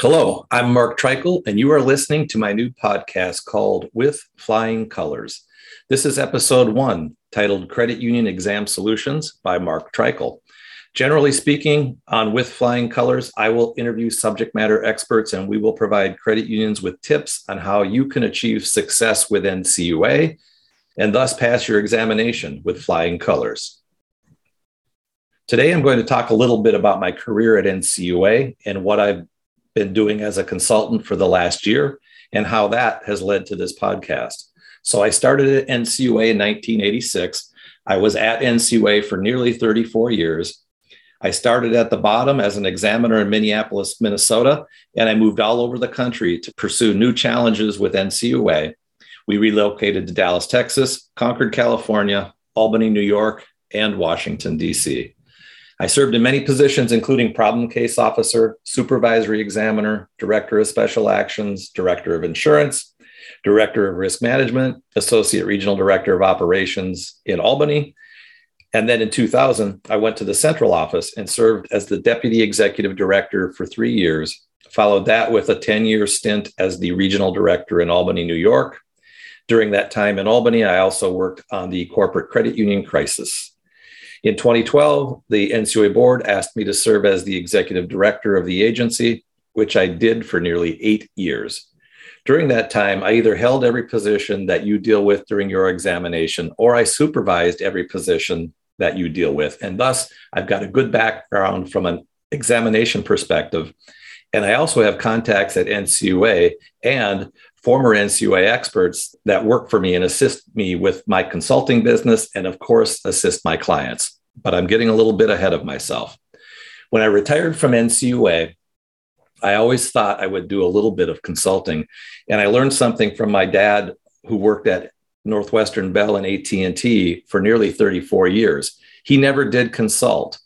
Hello, I'm Mark Treichel, and you are listening to my new podcast called With Flying Colors. This is episode one, titled Credit Union Exam Solutions by Mark Treichel. Generally speaking, on With Flying Colors, I will interview subject matter experts and we will provide credit unions with tips on how you can achieve success with NCUA and thus pass your examination with flying colors. Today, I'm going to talk a little bit about my career at NCUA and what I've been doing as a consultant for the last year and how that has led to this podcast. So I started at NCUA in 1986. I was at NCUA for nearly 34 years. I started at the bottom as an examiner in Minneapolis, Minnesota, and I moved all over the country to pursue new challenges with NCUA. We relocated to Dallas, Texas, Concord, California, Albany, New York, and Washington, D.C. I served in many positions, including problem case officer, supervisory examiner, director of special actions, director of insurance, director of risk management, associate regional director of operations in Albany. And then in 2000, I went to the central office and served as the deputy executive director for three years. Followed that with a 10 year stint as the regional director in Albany, New York. During that time in Albany, I also worked on the corporate credit union crisis. In 2012, the NCUA board asked me to serve as the executive director of the agency, which I did for nearly eight years. During that time, I either held every position that you deal with during your examination or I supervised every position that you deal with. And thus, I've got a good background from an examination perspective. And I also have contacts at NCUA and former NCUA experts that work for me and assist me with my consulting business and, of course, assist my clients. But I'm getting a little bit ahead of myself. When I retired from NCUA, I always thought I would do a little bit of consulting, and I learned something from my dad, who worked at Northwestern Bell and AT&T for nearly 34 years. He never did consult.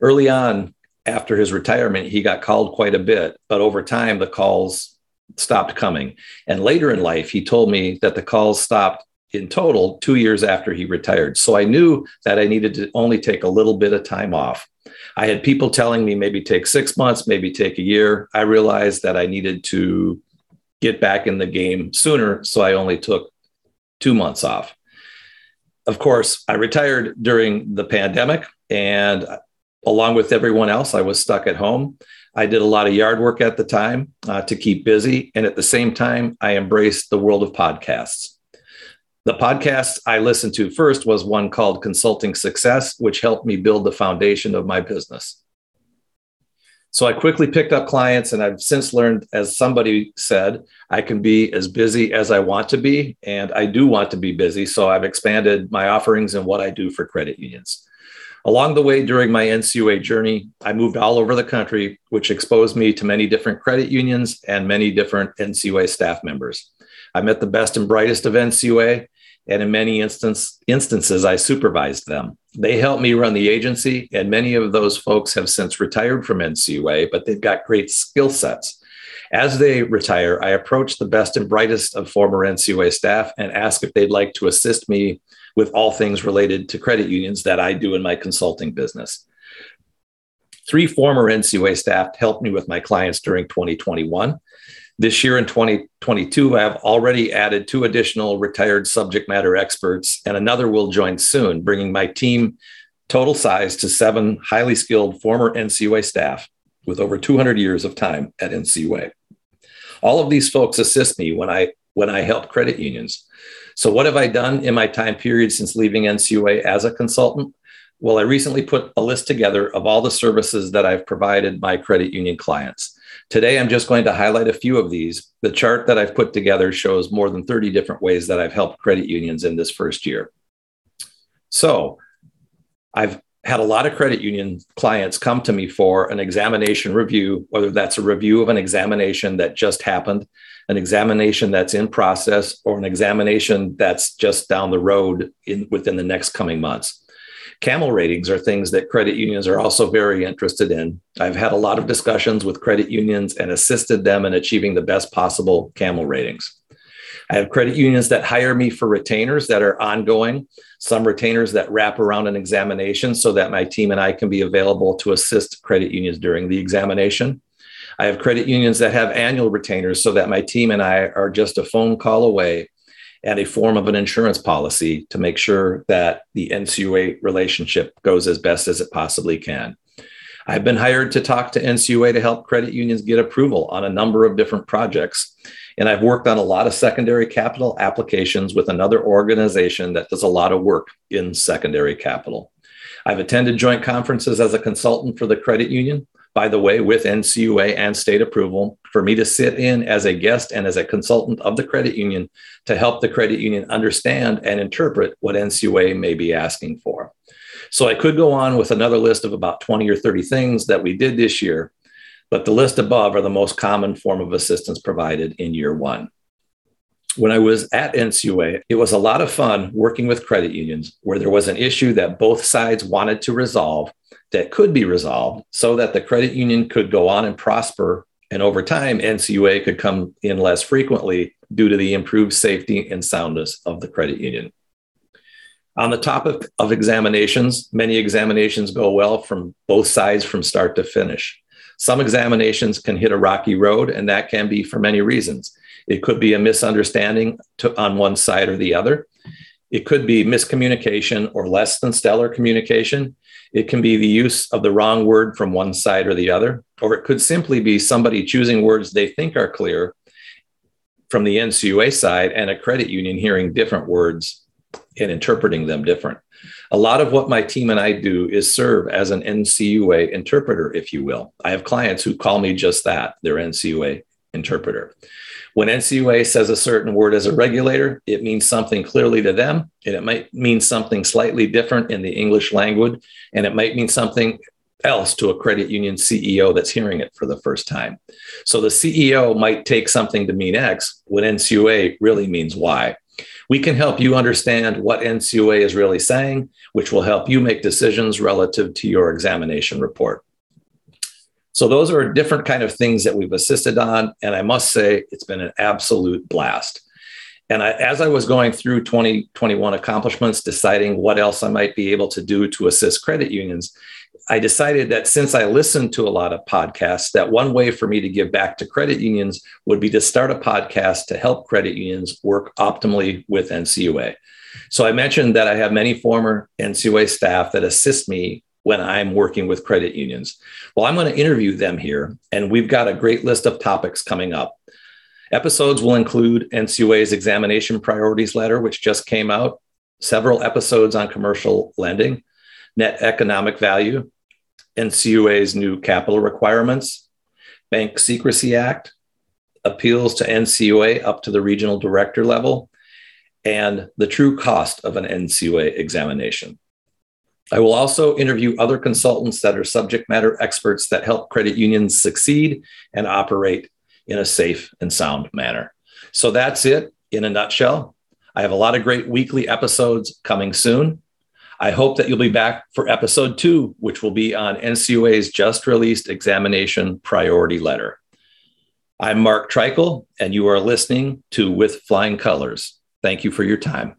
Early on, after his retirement, he got called quite a bit, but over time, the calls stopped coming. And later in life, he told me that the calls stopped in total two years after he retired. So I knew that I needed to only take a little bit of time off. I had people telling me maybe take six months, maybe take a year. I realized that I needed to get back in the game sooner. So I only took two months off. Of course, I retired during the pandemic, and along with everyone else, I was stuck at home. I did a lot of yard work at the time uh, to keep busy. And at the same time, I embraced the world of podcasts. The podcast I listened to first was one called Consulting Success, which helped me build the foundation of my business. So I quickly picked up clients, and I've since learned, as somebody said, I can be as busy as I want to be, and I do want to be busy. So I've expanded my offerings and what I do for credit unions. Along the way during my NCUA journey, I moved all over the country, which exposed me to many different credit unions and many different NCUA staff members. I met the best and brightest of NCUA, and in many instance, instances, I supervised them. They helped me run the agency, and many of those folks have since retired from NCUA, but they've got great skill sets. As they retire, I approach the best and brightest of former NCUA staff and ask if they'd like to assist me with all things related to credit unions that I do in my consulting business. Three former NCUA staff helped me with my clients during 2021. This year in 2022, I have already added two additional retired subject matter experts, and another will join soon, bringing my team total size to seven highly skilled former NCUA staff with over 200 years of time at NCUA. All of these folks assist me when I when I help credit unions. So, what have I done in my time period since leaving NCUA as a consultant? Well, I recently put a list together of all the services that I've provided my credit union clients. Today, I'm just going to highlight a few of these. The chart that I've put together shows more than 30 different ways that I've helped credit unions in this first year. So, I've had a lot of credit union clients come to me for an examination review, whether that's a review of an examination that just happened, an examination that's in process, or an examination that's just down the road in, within the next coming months. CAMEL ratings are things that credit unions are also very interested in. I've had a lot of discussions with credit unions and assisted them in achieving the best possible CAMEL ratings. I have credit unions that hire me for retainers that are ongoing, some retainers that wrap around an examination so that my team and I can be available to assist credit unions during the examination. I have credit unions that have annual retainers so that my team and I are just a phone call away and a form of an insurance policy to make sure that the NCUA relationship goes as best as it possibly can. I've been hired to talk to NCUA to help credit unions get approval on a number of different projects. And I've worked on a lot of secondary capital applications with another organization that does a lot of work in secondary capital. I've attended joint conferences as a consultant for the credit union, by the way, with NCUA and state approval, for me to sit in as a guest and as a consultant of the credit union to help the credit union understand and interpret what NCUA may be asking for. So I could go on with another list of about 20 or 30 things that we did this year, but the list above are the most common form of assistance provided in year one. When I was at NCUA, it was a lot of fun working with credit unions where there was an issue that both sides wanted to resolve that could be resolved so that the credit union could go on and prosper. And over time, NCUA could come in less frequently due to the improved safety and soundness of the credit union. On the topic of examinations, many examinations go well from both sides from start to finish. Some examinations can hit a rocky road, and that can be for many reasons. It could be a misunderstanding to, on one side or the other. It could be miscommunication or less than stellar communication. It can be the use of the wrong word from one side or the other, or it could simply be somebody choosing words they think are clear from the NCUA side and a credit union hearing different words and interpreting them different. A lot of what my team and I do is serve as an NCUA interpreter, if you will. I have clients who call me just that, their NCUA interpreter. When NCUA says a certain word as a regulator, it means something clearly to them, and it might mean something slightly different in the English language, and it might mean something else to a credit union CEO that's hearing it for the first time. So the CEO might take something to mean X when NCUA really means Y. We can help you understand what NCUA is really saying, which will help you make decisions relative to your examination report. So those are different kind of things that we've assisted on. And I must say, it's been an absolute blast. And I, as I was going through 2021 accomplishments, deciding what else I might be able to do to assist credit unions, I decided that since I listened to a lot of podcasts, that one way for me to give back to credit unions would be to start a podcast to help credit unions work optimally with NCUA. So I mentioned that I have many former NCUA staff that assist me when I'm working with credit unions. Well, I'm going to interview them here, and we've got a great list of topics coming up. Episodes will include NCUA's examination priorities letter, which just came out, several episodes on commercial lending, net economic value, NCUA's new capital requirements, Bank Secrecy Act, appeals to NCUA up to the regional director level, and the true cost of an NCUA examination. I will also interview other consultants that are subject matter experts that help credit unions succeed and operate in a safe and sound manner. So that's it in a nutshell. I have a lot of great weekly episodes coming soon. I hope that you'll be back for episode two, which will be on NCUA's just released examination priority letter. I'm Mark Treichel, and you are listening to With Flying Colors. Thank you for your time.